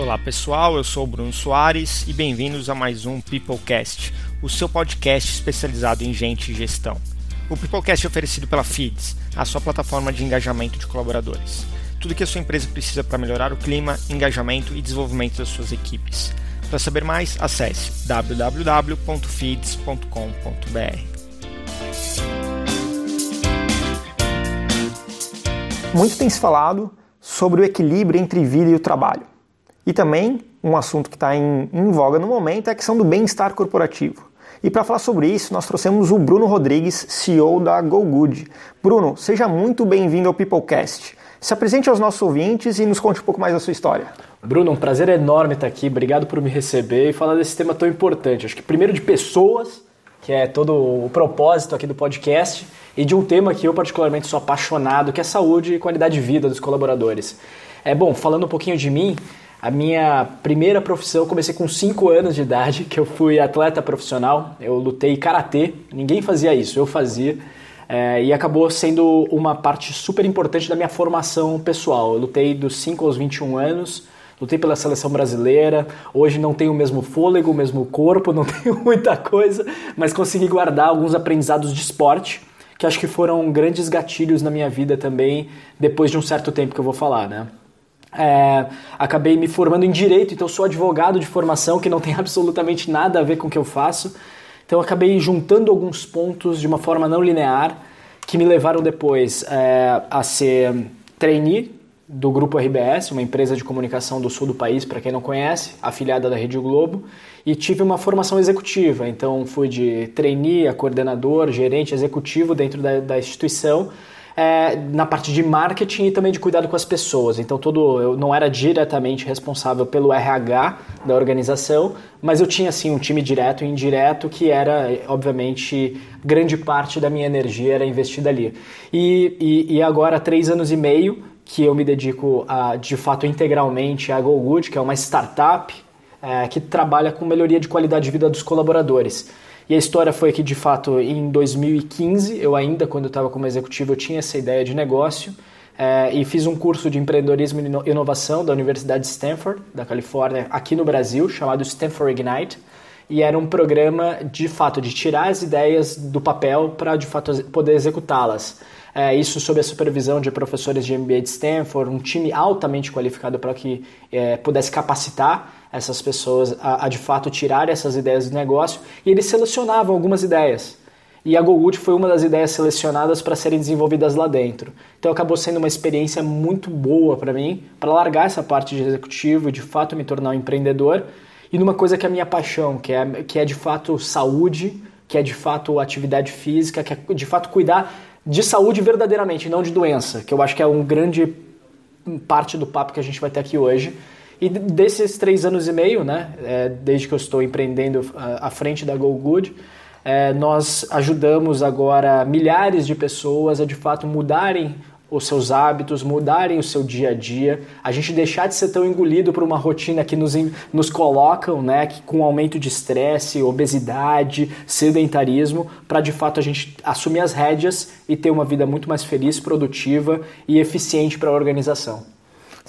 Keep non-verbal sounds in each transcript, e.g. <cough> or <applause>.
Olá pessoal, eu sou Bruno Soares e bem-vindos a mais um Peoplecast, o seu podcast especializado em gente e gestão. O Peoplecast é oferecido pela Feeds, a sua plataforma de engajamento de colaboradores. Tudo que a sua empresa precisa para melhorar o clima, engajamento e desenvolvimento das suas equipes. Para saber mais, acesse www.feeds.com.br. Muito tem se falado sobre o equilíbrio entre vida e o trabalho. E também um assunto que está em, em, voga no momento é a questão do bem-estar corporativo. E para falar sobre isso, nós trouxemos o Bruno Rodrigues, CEO da GoGood. Bruno, seja muito bem-vindo ao Peoplecast. Se apresente aos nossos ouvintes e nos conte um pouco mais da sua história. Bruno, um prazer enorme estar aqui. Obrigado por me receber e falar desse tema tão importante. Acho que primeiro de pessoas, que é todo o propósito aqui do podcast, e de um tema que eu particularmente sou apaixonado, que é saúde e qualidade de vida dos colaboradores. É bom, falando um pouquinho de mim, a minha primeira profissão, comecei com 5 anos de idade, que eu fui atleta profissional, eu lutei karatê, ninguém fazia isso, eu fazia. É, e acabou sendo uma parte super importante da minha formação pessoal. Eu lutei dos 5 aos 21 anos, lutei pela seleção brasileira. Hoje não tenho o mesmo fôlego, o mesmo corpo, <laughs> não tenho muita coisa, mas consegui guardar alguns aprendizados de esporte que acho que foram grandes gatilhos na minha vida também, depois de um certo tempo que eu vou falar, né? É, acabei me formando em direito, então sou advogado de formação que não tem <laughs> absolutamente nada a ver com o que eu faço. Então acabei juntando alguns pontos de uma forma não linear que me levaram depois é, a ser trainee do Grupo RBS, uma empresa de comunicação do sul do país, para quem não conhece, afiliada da Rede Globo, e tive uma formação executiva. Então fui de trainee a coordenador, gerente executivo dentro da, da instituição é, na parte de marketing e também de cuidado com as pessoas. Então, todo eu não era diretamente responsável pelo RH da organização, mas eu tinha assim um time direto e indireto que era, obviamente, grande parte da minha energia era investida ali. E, e, e agora, três anos e meio, que eu me dedico a, de fato integralmente à GoGood, que é uma startup é, que trabalha com melhoria de qualidade de vida dos colaboradores. E a história foi que, de fato, em 2015, eu ainda, quando estava como executivo, eu tinha essa ideia de negócio é, e fiz um curso de empreendedorismo e inovação da Universidade de Stanford, da Califórnia, aqui no Brasil, chamado Stanford Ignite. E era um programa, de fato, de tirar as ideias do papel para, de fato, poder executá-las. É, isso sob a supervisão de professores de MBA de Stanford, um time altamente qualificado para que é, pudesse capacitar essas pessoas a, a, de fato tirar essas ideias do negócio e eles selecionavam algumas ideias. E a GoGood foi uma das ideias selecionadas para serem desenvolvidas lá dentro. Então acabou sendo uma experiência muito boa para mim, para largar essa parte de executivo e de fato me tornar um empreendedor. E numa coisa que é a minha paixão, que é, que é de fato saúde, que é de fato atividade física, que é de fato cuidar de saúde verdadeiramente, não de doença, que eu acho que é um grande parte do papo que a gente vai ter aqui hoje. E desses três anos e meio, né, é, desde que eu estou empreendendo à frente da Go Good, é, nós ajudamos agora milhares de pessoas a de fato mudarem os seus hábitos, mudarem o seu dia a dia, a gente deixar de ser tão engolido por uma rotina que nos, nos colocam, né, que, com aumento de estresse, obesidade, sedentarismo, para de fato a gente assumir as rédeas e ter uma vida muito mais feliz, produtiva e eficiente para a organização.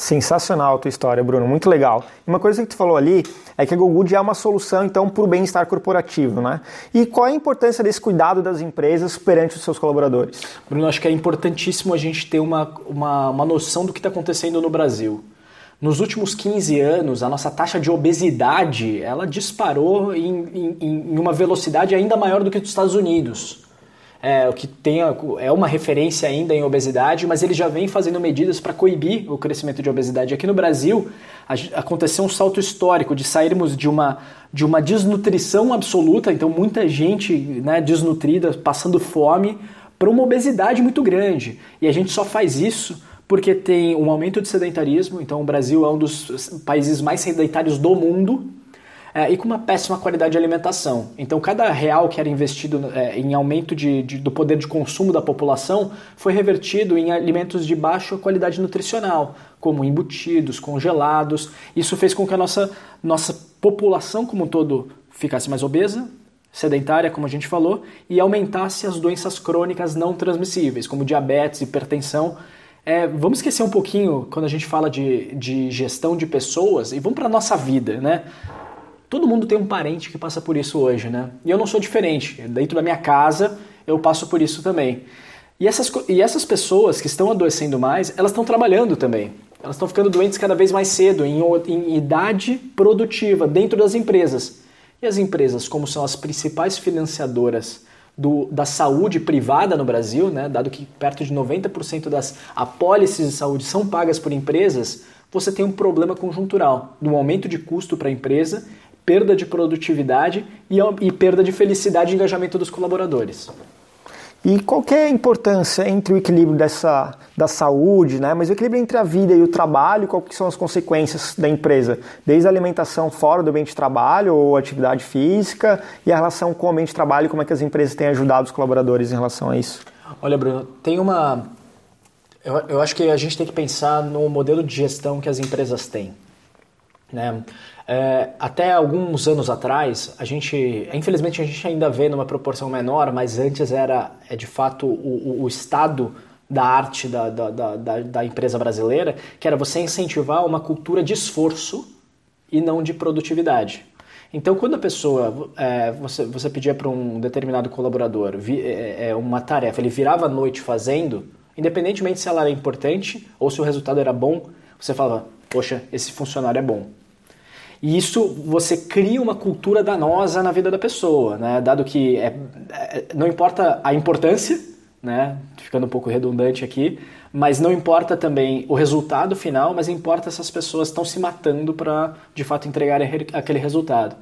Sensacional a tua história, Bruno, muito legal. Uma coisa que tu falou ali é que a GoGood é uma solução então para o bem-estar corporativo, né? E qual é a importância desse cuidado das empresas perante os seus colaboradores? Bruno, acho que é importantíssimo a gente ter uma, uma, uma noção do que está acontecendo no Brasil. Nos últimos 15 anos, a nossa taxa de obesidade ela disparou em, em, em uma velocidade ainda maior do que os Estados Unidos é, o que tem, é uma referência ainda em obesidade, mas ele já vem fazendo medidas para coibir o crescimento de obesidade. Aqui no Brasil, aconteceu um salto histórico de sairmos de uma, de uma desnutrição absoluta, então muita gente né, desnutrida, passando fome, para uma obesidade muito grande. E a gente só faz isso porque tem um aumento de sedentarismo, então o Brasil é um dos países mais sedentários do mundo, é, e com uma péssima qualidade de alimentação. Então, cada real que era investido é, em aumento de, de, do poder de consumo da população foi revertido em alimentos de baixa qualidade nutricional, como embutidos, congelados. Isso fez com que a nossa, nossa população como um todo ficasse mais obesa, sedentária, como a gente falou, e aumentasse as doenças crônicas não transmissíveis, como diabetes, hipertensão é, vamos esquecer um pouquinho quando a gente fala de, de gestão de pessoas e vamos para nossa vida, né? Todo mundo tem um parente que passa por isso hoje, né? E eu não sou diferente. Dentro da minha casa, eu passo por isso também. E essas, e essas pessoas que estão adoecendo mais, elas estão trabalhando também. Elas estão ficando doentes cada vez mais cedo, em, em idade produtiva, dentro das empresas. E as empresas, como são as principais financiadoras do, da saúde privada no Brasil, né, dado que perto de 90% das apólices de saúde são pagas por empresas, você tem um problema conjuntural do aumento de custo para a empresa, perda de produtividade e, e perda de felicidade e engajamento dos colaboradores. E qual é a importância entre o equilíbrio dessa, da saúde, né? mas o equilíbrio entre a vida e o trabalho, quais são as consequências da empresa? Desde a alimentação fora do ambiente de trabalho ou atividade física e a relação com o ambiente de trabalho, como é que as empresas têm ajudado os colaboradores em relação a isso? Olha, Bruno, tem uma... Eu, eu acho que a gente tem que pensar no modelo de gestão que as empresas têm. Né? É, até alguns anos atrás, a gente, infelizmente a gente ainda vê numa proporção menor, mas antes era é, de fato o, o, estado da arte da, da, da, da, empresa brasileira, que era você incentivar uma cultura de esforço e não de produtividade. Então, quando a pessoa, é, você, você pedia para um determinado colaborador vi, é, é, uma tarefa, ele virava a noite fazendo, independentemente se ela era importante ou se o resultado era bom, você falava, poxa, esse funcionário é bom. E isso você cria uma cultura danosa na vida da pessoa, né? Dado que é, é, não importa a importância, né? Ficando um pouco redundante aqui, mas não importa também o resultado final, mas importa se as pessoas estão se matando para de fato entregar aquele resultado.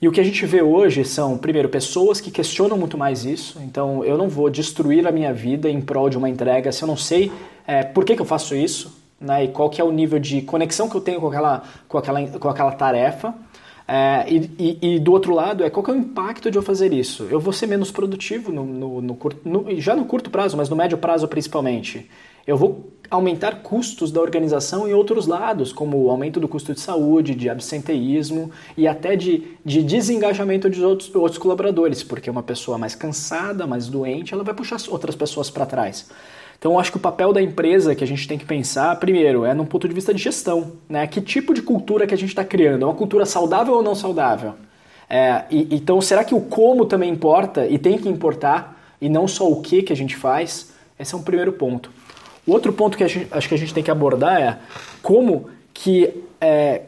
E o que a gente vê hoje são, primeiro, pessoas que questionam muito mais isso. Então, eu não vou destruir a minha vida em prol de uma entrega se eu não sei é, por que, que eu faço isso né, e qual que é o nível de conexão que eu tenho com aquela, com aquela, com aquela tarefa. É, e, e, e, do outro lado, é qual que é o impacto de eu fazer isso? Eu vou ser menos produtivo no, no, no, no, já no curto prazo, mas no médio prazo principalmente. Eu vou aumentar custos da organização em outros lados, como o aumento do custo de saúde, de absenteísmo e até de, de desengajamento de outros, outros colaboradores, porque uma pessoa mais cansada, mais doente, ela vai puxar outras pessoas para trás. Então, acho que o papel da empresa que a gente tem que pensar, primeiro, é num ponto de vista de gestão. Né? Que tipo de cultura que a gente está criando? É uma cultura saudável ou não saudável? É, e, então, será que o como também importa e tem que importar, e não só o que que a gente faz? Esse é um primeiro ponto. O outro ponto que gente, acho que a gente tem que abordar é como que, é,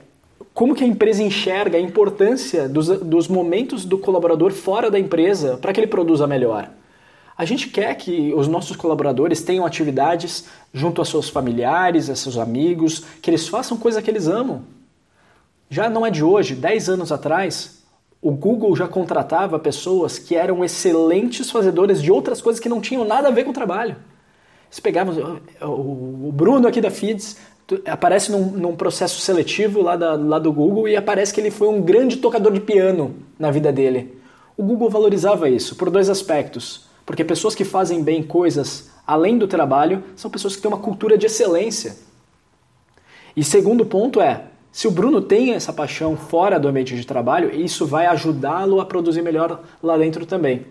como que a empresa enxerga a importância dos, dos momentos do colaborador fora da empresa para que ele produza melhor. A gente quer que os nossos colaboradores tenham atividades junto aos seus familiares, a seus amigos, que eles façam coisa que eles amam. Já não é de hoje, 10 anos atrás, o Google já contratava pessoas que eram excelentes fazedores de outras coisas que não tinham nada a ver com o trabalho. Eles pegavam o Bruno aqui da Feeds, aparece num, num, processo seletivo lá, da, lá do Google e aparece que ele foi um grande tocador de piano na vida dele. O Google valorizava isso por dois aspectos. Porque pessoas que fazem bem coisas além do trabalho são pessoas que têm uma cultura de excelência. E segundo ponto é, se o Bruno tem essa paixão fora do ambiente de trabalho, isso vai ajudá-lo a produzir melhor lá dentro também.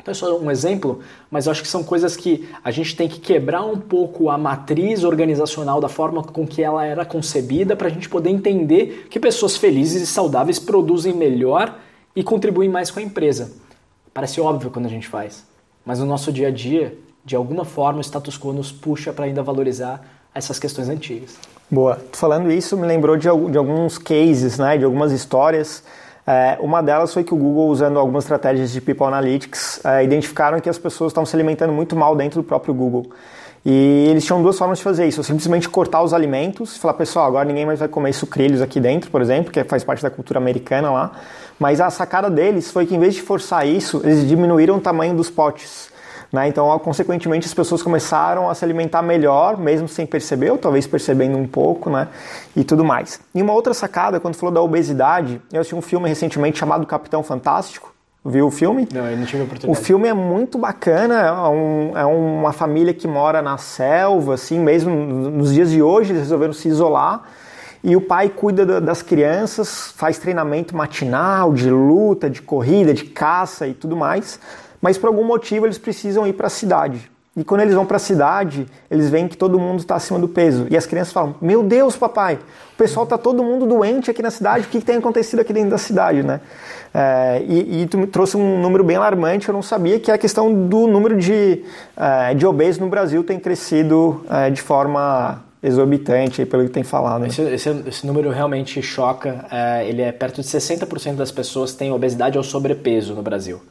Então é só um exemplo, mas eu acho que são coisas que a gente tem que quebrar um pouco a matriz organizacional da forma com que ela era concebida para a gente poder entender que pessoas felizes e saudáveis produzem melhor e contribuem mais com a empresa. Parece óbvio quando a gente faz, mas no nosso dia a dia, de alguma forma, o status quo nos puxa para ainda valorizar essas questões antigas. Boa. Falando isso, me lembrou de, de alguns cases, né, de algumas histórias. É, uma delas foi que o Google, usando algumas estratégias de People Analytics, é, identificaram que as pessoas estavam se alimentando muito mal dentro do próprio Google. E eles tinham duas formas de fazer isso: simplesmente cortar os alimentos falar, pessoal, agora ninguém mais vai comer sucrilhos aqui dentro, por exemplo, que faz parte da cultura americana lá. Mas a sacada deles foi que, em vez de forçar isso, eles diminuíram o tamanho dos potes. Né? Então, consequentemente, as pessoas começaram a se alimentar melhor, mesmo sem perceber, ou talvez percebendo um pouco, né? e tudo mais. E uma outra sacada, quando falou da obesidade, eu assisti um filme recentemente chamado Capitão Fantástico, Viu o filme? Não, eu não tive oportunidade. O filme é muito bacana, é, um, é uma família que mora na selva, assim, mesmo nos dias de hoje eles resolveram se isolar. E o pai cuida das crianças, faz treinamento matinal, de luta, de corrida, de caça e tudo mais. Mas por algum motivo eles precisam ir para a cidade. E quando eles vão para a cidade, eles veem que todo mundo está acima do peso. E as crianças falam: Meu Deus, papai, o pessoal está todo mundo doente aqui na cidade, o que, que tem acontecido aqui dentro da cidade? Né? É, e, e, tu me trouxe um número bem alarmante, eu não sabia, que é a questão do número de, é, de obesos no Brasil tem crescido é, de forma exorbitante, pelo que tem falado. Né? Esse, esse, esse, número realmente choca. É, ele é perto de 60% das pessoas têm obesidade ou sobrepeso no Brasil.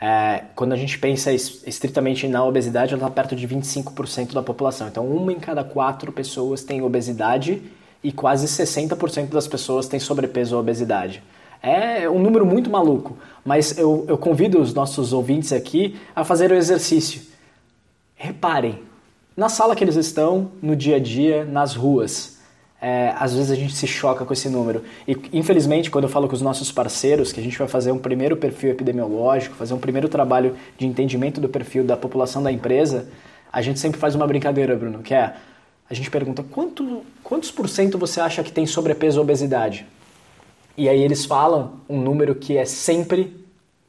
É, quando a gente pensa estritamente na obesidade, ela está perto de 25% da população. Então, uma em cada quatro pessoas tem obesidade e quase 60% das pessoas têm sobrepeso ou obesidade. É um número muito maluco, mas eu, eu convido os nossos ouvintes aqui a fazer o exercício. Reparem, na sala que eles estão, no dia a dia, nas ruas é, às vezes a gente se choca com esse número. E infelizmente, quando eu falo com os nossos parceiros que a gente vai fazer um primeiro perfil epidemiológico, fazer um primeiro trabalho de entendimento do perfil da população da empresa, a gente sempre faz uma brincadeira, Bruno, que é a gente pergunta quanto, quantos por cento você acha que tem sobrepeso ou obesidade? E aí eles falam um número que é sempre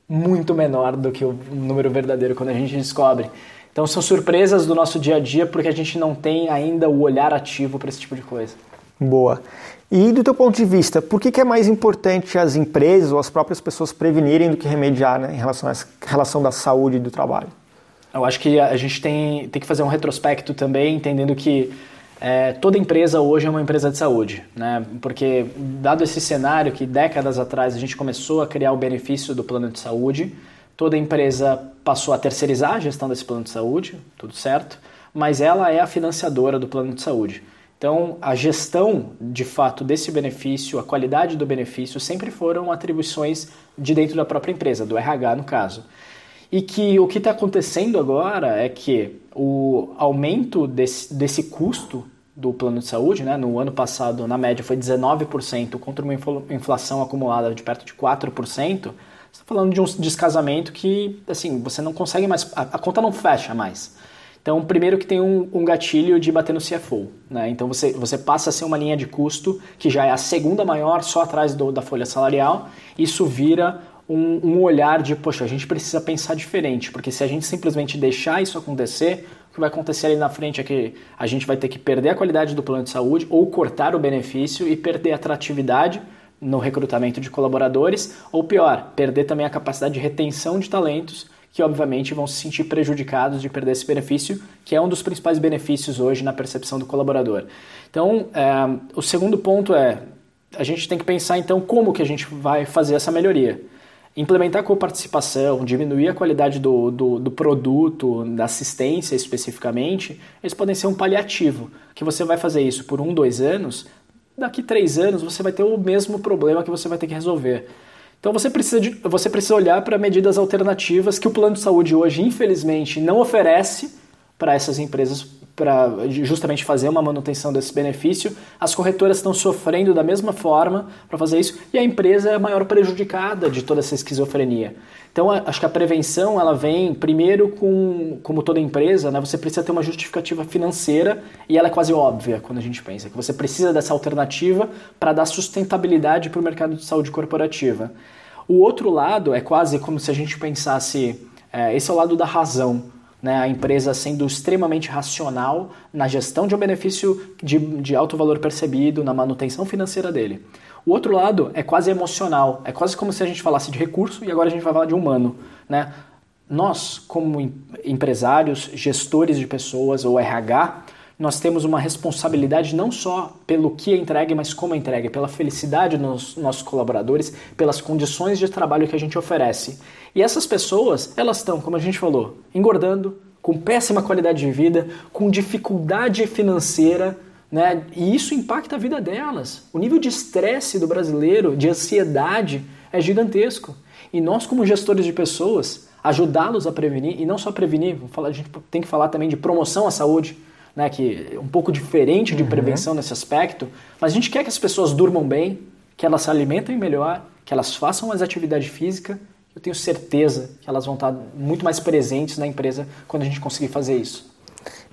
muito menor do que o número verdadeiro quando a gente descobre. Então são surpresas do nosso dia a dia porque a gente não tem ainda o olhar ativo para esse tipo de coisa. Boa. E do teu ponto de vista, por que, que, é mais importante as empresas ou as próprias pessoas prevenirem do que remediar né, em relação à relação da saúde e do trabalho? Eu acho que a gente tem, tem que fazer um retrospecto também, entendendo que é, toda empresa hoje é uma empresa de saúde, né? Porque dado esse cenário que décadas atrás a gente começou a criar o benefício do plano de saúde, toda empresa passou a terceirizar a gestão desse plano de saúde, tudo certo, mas ela é a financiadora do plano de saúde. Então, a gestão, de fato, desse benefício, a qualidade do benefício, sempre foram atribuições de dentro da própria empresa, do RH no caso. E que o que está acontecendo agora é que o aumento desse, desse custo do plano de saúde, né, no ano passado, na média, foi 19%, contra uma inflação acumulada de perto de 4%, você está falando de um descasamento que, assim, você não consegue mais, a, a conta não fecha mais. Então, primeiro que tem um, um, gatilho de bater no CFO. Né? Então, você, você passa a ser uma linha de custo que já é a segunda maior, só atrás do, da folha salarial. Isso vira um, um, olhar de, poxa, a gente precisa pensar diferente, porque se a gente simplesmente deixar isso acontecer, o que vai acontecer ali na frente é que a gente vai ter que perder a qualidade do plano de saúde ou cortar o benefício e perder a atratividade no recrutamento de colaboradores, ou pior, perder também a capacidade de retenção de talentos que obviamente vão se sentir prejudicados de perder esse benefício, que é um dos principais benefícios hoje na percepção do colaborador. Então, é, o segundo ponto é, a gente tem que pensar então como que a gente vai fazer essa melhoria. Implementar com participação, diminuir a qualidade do, do, do, produto, da assistência especificamente, eles podem ser um paliativo, que você vai fazer isso por um, dois anos, daqui três anos você vai ter o mesmo problema que você vai ter que resolver. Então você precisa, de, você precisa olhar para medidas alternativas que o plano de saúde hoje, infelizmente, não oferece para essas empresas para justamente fazer uma manutenção desse benefício. As corretoras estão sofrendo da mesma forma para fazer isso e a empresa é a maior prejudicada de toda essa esquizofrenia. Então, acho que a prevenção ela vem primeiro com, como toda empresa, né, você precisa ter uma justificativa financeira e ela é quase óbvia quando a gente pensa que você precisa dessa alternativa para dar sustentabilidade para o mercado de saúde corporativa. O outro lado é quase como se a gente pensasse, é, esse é o lado da razão, né, a empresa sendo extremamente racional na gestão de um benefício de, de alto valor percebido, na manutenção financeira dele. O outro lado é quase emocional, é quase como se a gente falasse de recurso e agora a gente vai falar de humano, né? Nós, como empresários, gestores de pessoas ou RH, nós temos uma responsabilidade não só pelo que é entregue, mas como é entregue, pela felicidade dos nossos colaboradores, pelas condições de trabalho que a gente oferece. E essas pessoas, elas estão, como a gente falou, engordando, com péssima qualidade de vida, com dificuldade financeira, né? E isso impacta a vida delas. O nível de estresse do brasileiro, de ansiedade, é gigantesco. E nós, como gestores de pessoas, ajudá-los a prevenir, e não só prevenir, a gente tem que falar também de promoção à saúde, né, que é um pouco diferente de uhum. prevenção nesse aspecto, mas a gente quer que as pessoas durmam bem, que elas se alimentem melhor, que elas façam mais atividade física. Eu tenho certeza que elas vão estar muito mais presentes na empresa quando a gente conseguir fazer isso.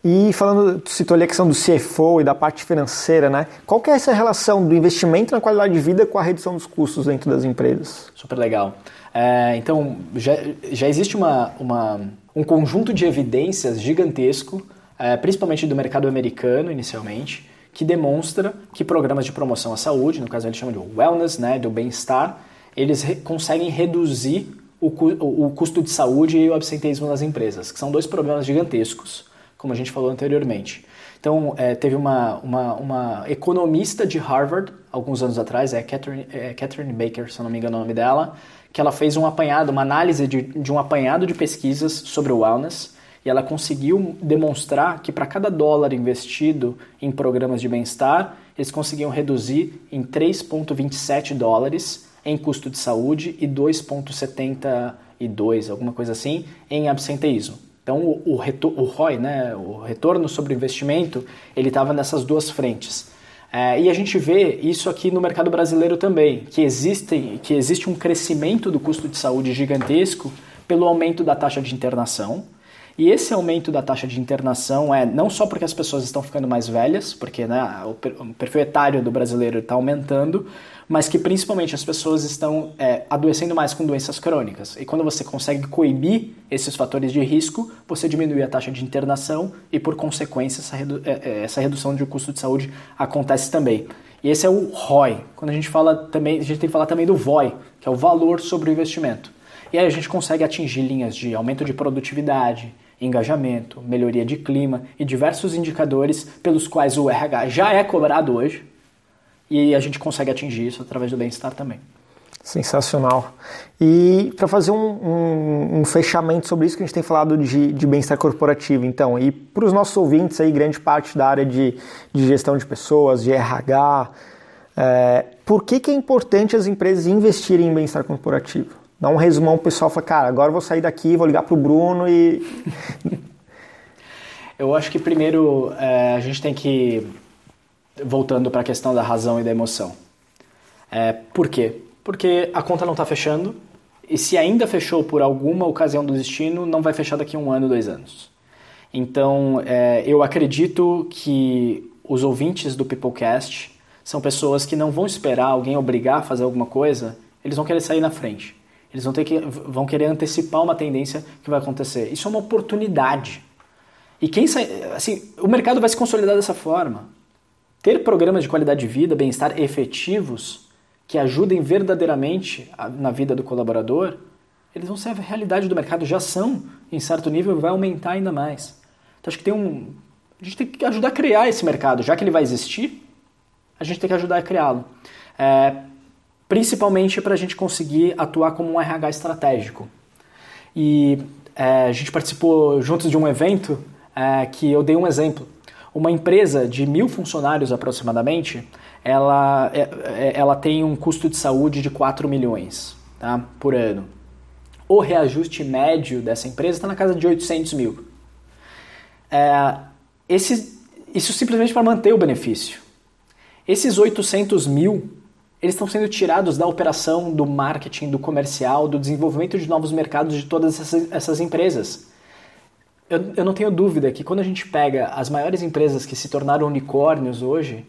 E falando, tu citou ali a questão do CFO e da parte financeira, né? Qual que é essa relação do investimento na qualidade de vida com a redução dos custos dentro das empresas? Super legal. É, então, já, já existe uma, uma, um conjunto de evidências gigantesco, é, principalmente do mercado americano inicialmente, que demonstra que programas de promoção à saúde, no caso eles chamam de wellness, né, do bem-estar, eles re conseguem reduzir o, cu o custo de saúde e o absenteísmo nas empresas, que são dois problemas gigantescos, como a gente falou anteriormente. Então, é, teve uma, uma, uma, economista de Harvard, alguns anos atrás, é Catherine, é Catherine Baker, se não me engano o nome dela, que ela fez um apanhado, uma análise de, de um apanhado de pesquisas sobre o wellness, e ela conseguiu demonstrar que para cada dólar investido em programas de bem-estar, eles conseguiam reduzir em 3,27 dólares em custo de saúde e 2,72, alguma coisa assim, em absenteísmo. Então, o, o, o ROI, né, o retorno sobre investimento, ele estava nessas duas frentes. É, e a gente vê isso aqui no mercado brasileiro também, que existe, que existe um crescimento do custo de saúde gigantesco pelo aumento da taxa de internação, e esse aumento da taxa de internação é não só porque as pessoas estão ficando mais velhas, porque né, o perfil etário do brasileiro está aumentando, mas que principalmente as pessoas estão é, adoecendo mais com doenças crônicas. E quando você consegue coibir esses fatores de risco, você diminui a taxa de internação e, por consequência, essa, redu é, é, essa redução de custo de saúde acontece também. E esse é o ROI. Quando a gente fala também, a gente tem que falar também do VOI, que é o valor sobre o investimento. E aí a gente consegue atingir linhas de aumento de produtividade, engajamento, melhoria de clima e diversos indicadores pelos quais o RH já é cobrado hoje e a gente consegue atingir isso através do bem-estar também. Sensacional. E para fazer um, um, um, fechamento sobre isso que a gente tem falado de, de bem-estar corporativo, então, e para os nossos ouvintes aí, grande parte da área de, de gestão de pessoas, de RH, é, por que, que é importante as empresas investirem em bem-estar corporativo? Dá um resumão pro pessoal, fala, cara, agora eu vou sair daqui, vou ligar pro Bruno e... <laughs> eu acho que primeiro é, a gente tem que, voltando para a questão da razão e da emoção. É, por quê? Porque a conta não está fechando e se ainda fechou por alguma ocasião do destino, não vai fechar daqui a um ano, dois anos. Então, é, eu acredito que os ouvintes do Peoplecast são pessoas que não vão esperar alguém obrigar a fazer alguma coisa, eles vão querer sair na frente. Eles vão, ter que, vão querer antecipar uma tendência que vai acontecer. Isso é uma oportunidade. E quem sai, assim, o mercado vai se consolidar dessa forma. Ter programas de qualidade de vida, bem-estar efetivos que ajudem verdadeiramente na vida do colaborador, eles vão ser a realidade do mercado, já são em certo nível vai aumentar ainda mais. Então acho que tem um, a gente tem que ajudar a criar esse mercado, já que ele vai existir, a gente tem que ajudar a criá-lo. É, principalmente para a gente conseguir atuar como um RH estratégico. E é, a gente participou juntos de um evento é, que eu dei um exemplo. Uma empresa de mil funcionários aproximadamente, ela, é, é ela tem um custo de saúde de 4 milhões tá, por ano. O reajuste médio dessa empresa está na casa de 800 mil. É, esse, isso simplesmente para manter o benefício. Esses 800 mil eles estão sendo tirados da operação, do marketing, do comercial, do desenvolvimento de novos mercados de todas essas, essas empresas. Eu, eu, não tenho dúvida que quando a gente pega as maiores empresas que se tornaram unicórnios hoje,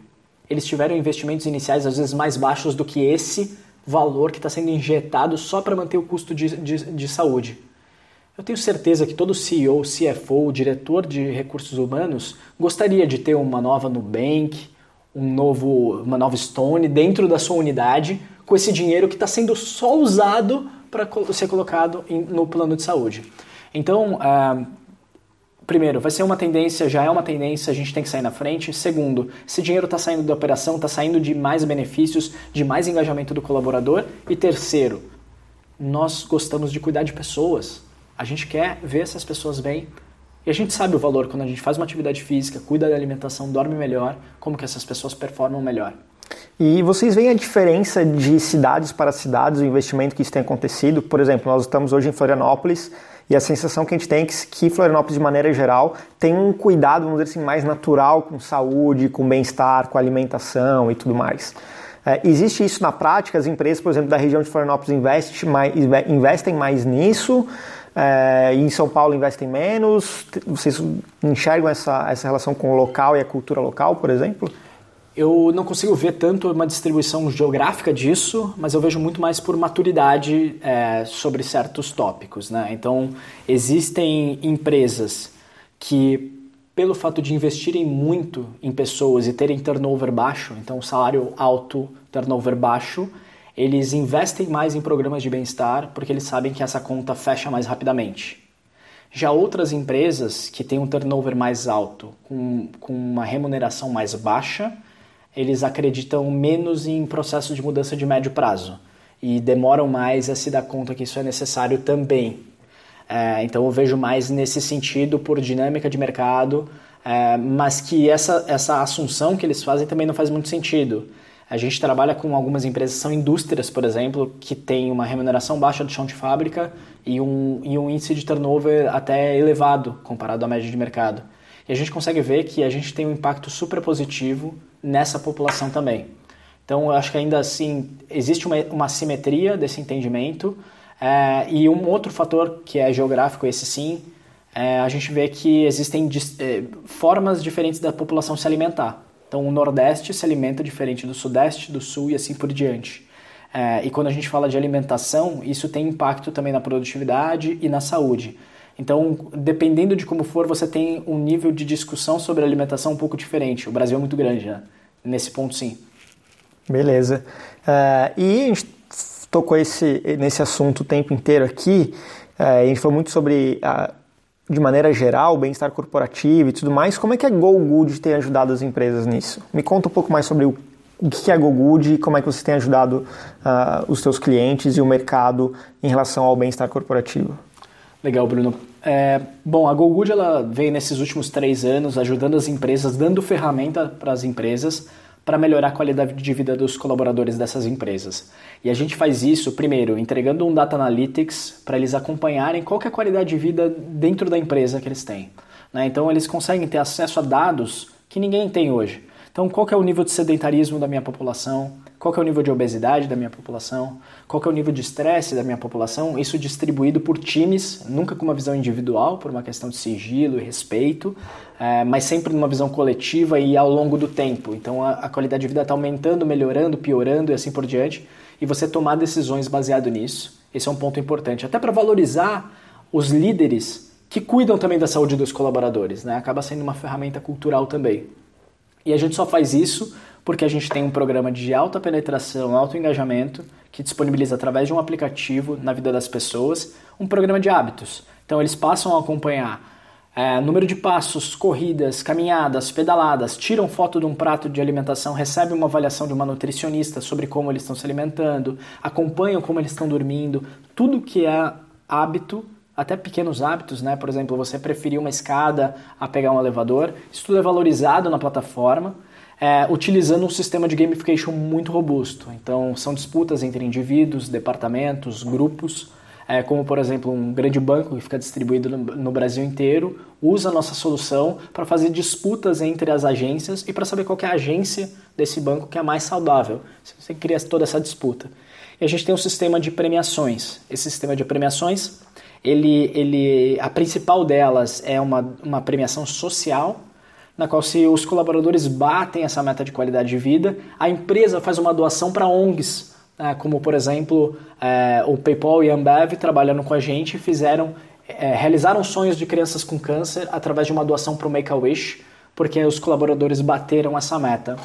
eles tiveram investimentos iniciais às vezes mais baixos do que esse valor que está sendo injetado só para manter o custo de, de, de saúde. Eu tenho certeza que todo CEO, CFO, diretor de recursos humanos gostaria de ter uma nova Nubank, um novo, uma nova Stone dentro da sua unidade com esse dinheiro que está sendo só usado para ser colocado em, no plano de saúde. Então, uh, primeiro, vai ser uma tendência, já é uma tendência, a gente tem que sair na frente. Segundo, esse dinheiro está saindo da operação, está saindo de mais benefícios, de mais engajamento do colaborador. E terceiro, nós gostamos de cuidar de pessoas. A gente quer ver essas pessoas bem, e a gente sabe o valor quando a gente faz uma atividade física, cuida da alimentação, dorme melhor, como que essas pessoas performam melhor. E vocês veem a diferença de cidades para cidades, o investimento que isso tem acontecido? Por exemplo, nós estamos hoje em Florianópolis e a sensação que a gente tem é que Florianópolis, de maneira geral, tem um cuidado, vamos dizer assim, mais natural com saúde, com bem-estar, com alimentação e tudo mais. É, existe isso na prática? As empresas, por exemplo, da região de Florianópolis investem mais, investem mais nisso? É, em São Paulo investem menos? Vocês enxergam essa, essa relação com o local e a cultura local, por exemplo? Eu não consigo ver tanto uma distribuição geográfica disso, mas eu vejo muito mais por maturidade é, sobre certos tópicos. Né? Então, existem empresas que, pelo fato de investirem muito em pessoas e terem turnover baixo, então salário alto, turnover baixo, eles investem mais em programas de bem-estar porque eles sabem que essa conta fecha mais rapidamente. Já outras empresas que têm um turnover mais alto, com, com uma remuneração mais baixa, eles acreditam menos em processos de mudança de médio prazo e demoram mais a se dar conta que isso é necessário também. É, então eu vejo mais nesse sentido por dinâmica de mercado, é, mas que essa, essa assunção que eles fazem também não faz muito sentido. A gente trabalha com algumas empresas, são indústrias, por exemplo, que têm uma remuneração baixa do chão de fábrica e um, e um índice de turnover até elevado comparado à média de mercado. E a gente consegue ver que a gente tem um impacto super positivo nessa população também. Então, eu acho que ainda assim existe uma, uma simetria desse entendimento. É, e um outro fator que é geográfico, esse sim, é, a gente vê que existem é, formas diferentes da população se alimentar. Então, o Nordeste se alimenta diferente do Sudeste, do Sul e assim por diante. É, e quando a gente fala de alimentação, isso tem impacto também na produtividade e na saúde. Então, dependendo de como for, você tem um nível de discussão sobre alimentação um pouco diferente. O Brasil é muito grande, né? Nesse ponto, sim. Beleza. Uh, e a gente tocou esse, nesse assunto o tempo inteiro aqui. Uh, a gente falou muito sobre, uh, de maneira geral, bem-estar corporativo e tudo mais. Como é que a GoGood tem ajudado as empresas nisso? Me conta um pouco mais sobre o, o que é a GoGood e como é que você tem ajudado os seus clientes e o mercado em relação ao bem-estar corporativo. Legal, Bruno. É, bom, a GoGood ela vem nesses últimos três anos ajudando as empresas, dando ferramenta para as empresas para melhorar a qualidade de vida dos colaboradores dessas empresas. E a gente faz isso, primeiro, entregando um Data Analytics para eles acompanharem qual é a qualidade de vida dentro da empresa que eles têm. Né? Então, eles conseguem ter acesso a dados que ninguém tem hoje. Então, qual é o nível de sedentarismo da minha população? Qual é o nível de obesidade da minha população? Qual é o nível de estresse da minha população? Isso distribuído por times, nunca com uma visão individual, por uma questão de sigilo e respeito, é, mas sempre numa visão coletiva e ao longo do tempo. Então, a, a qualidade de vida está aumentando, melhorando, piorando e assim por diante. E você tomar decisões baseado nisso, esse é um ponto importante. Até para valorizar os líderes que cuidam também da saúde dos colaboradores, né? Acaba sendo uma ferramenta cultural também. E a gente só faz isso porque a gente tem um programa de alta penetração, alto engajamento, que disponibiliza através de um aplicativo na vida das pessoas um programa de hábitos. Então eles passam a acompanhar é, número de passos, corridas, caminhadas, pedaladas, tiram foto de um prato de alimentação, recebem uma avaliação de uma nutricionista sobre como eles estão se alimentando, acompanham como eles estão dormindo, tudo que é hábito até pequenos hábitos, né? Por exemplo, você preferir uma escada a pegar um elevador. Isso tudo é valorizado na plataforma, é, utilizando um sistema de gamification muito robusto. Então, são disputas entre indivíduos, departamentos, grupos. É, como, por exemplo, um grande banco que fica distribuído no, no Brasil inteiro, usa a nossa solução para fazer disputas entre as agências e para saber qual é a agência desse banco que é mais saudável. Você cria toda essa disputa. E a gente tem um sistema de premiações. Esse sistema de premiações ele, ele, a principal delas é uma, uma premiação social, na qual se os colaboradores batem essa meta de qualidade de vida, a empresa faz uma doação para ONGs, né, como por exemplo é, o PayPal e a Ambev trabalhando com a gente fizeram é, realizaram sonhos de crianças com câncer através de uma doação para o Make-A-Wish, porque os colaboradores bateram essa meta.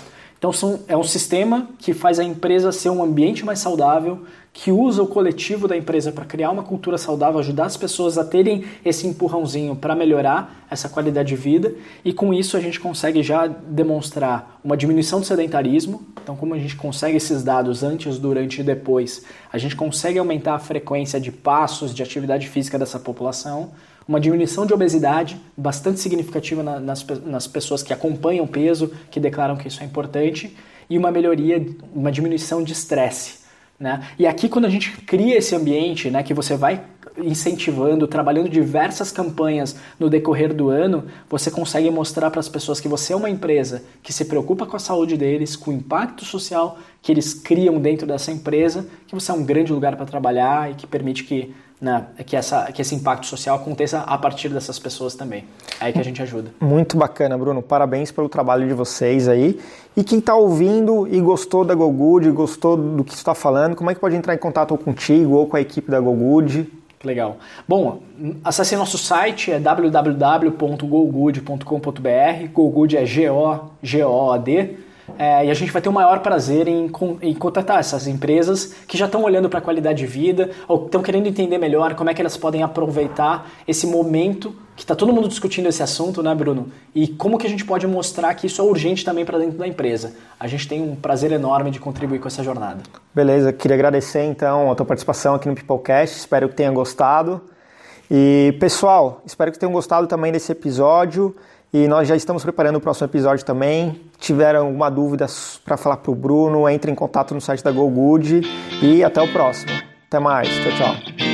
Então são, é um sistema que faz a empresa ser um ambiente mais saudável, que usa o coletivo da empresa para criar uma cultura saudável, ajudar as pessoas a terem esse empurrãozinho para melhorar essa qualidade de vida e com isso a gente consegue já demonstrar uma diminuição do sedentarismo. Então, como a gente consegue esses dados antes, durante e depois, a gente consegue aumentar a frequência de passos de atividade física dessa população uma diminuição de obesidade bastante significativa nas, nas pessoas que acompanham peso, que declaram que isso é importante, e uma melhoria, uma diminuição de estresse. Né? E aqui, quando a gente cria esse ambiente, né, que você vai incentivando, trabalhando diversas campanhas no decorrer do ano, você consegue mostrar para as pessoas que você é uma empresa que se preocupa com a saúde deles, com o impacto social que eles criam dentro dessa empresa, que você é um grande lugar para trabalhar e que permite que né, que, essa, que esse impacto social aconteça a partir dessas pessoas também. É aí que a gente ajuda. Muito bacana, Bruno. Parabéns pelo trabalho de vocês aí. E quem está ouvindo e gostou da GoGood, gostou do que está falando, como é que pode entrar em contato contigo ou com a equipe da GoGood? Legal. Bom, acesse nosso site, é www.gogood.com.br. GoGood é G-O-G-O-D. É, e a gente vai ter o maior prazer em, em contratar essas empresas que já estão olhando para a qualidade de vida ou estão querendo entender melhor como é que elas podem aproveitar esse momento que está todo mundo discutindo esse assunto, né, Bruno? E como que a gente pode mostrar que isso é urgente também para dentro da empresa. A gente tem um prazer enorme de contribuir com essa jornada. Beleza, queria agradecer então a tua participação aqui no Peoplecast, espero que tenha gostado. E pessoal, espero que tenham gostado também desse episódio. E nós já estamos preparando o próximo episódio também. Tiveram alguma dúvida para falar para o Bruno, entre em contato no site da GoGood e até o próximo. Até mais. Tchau, tchau.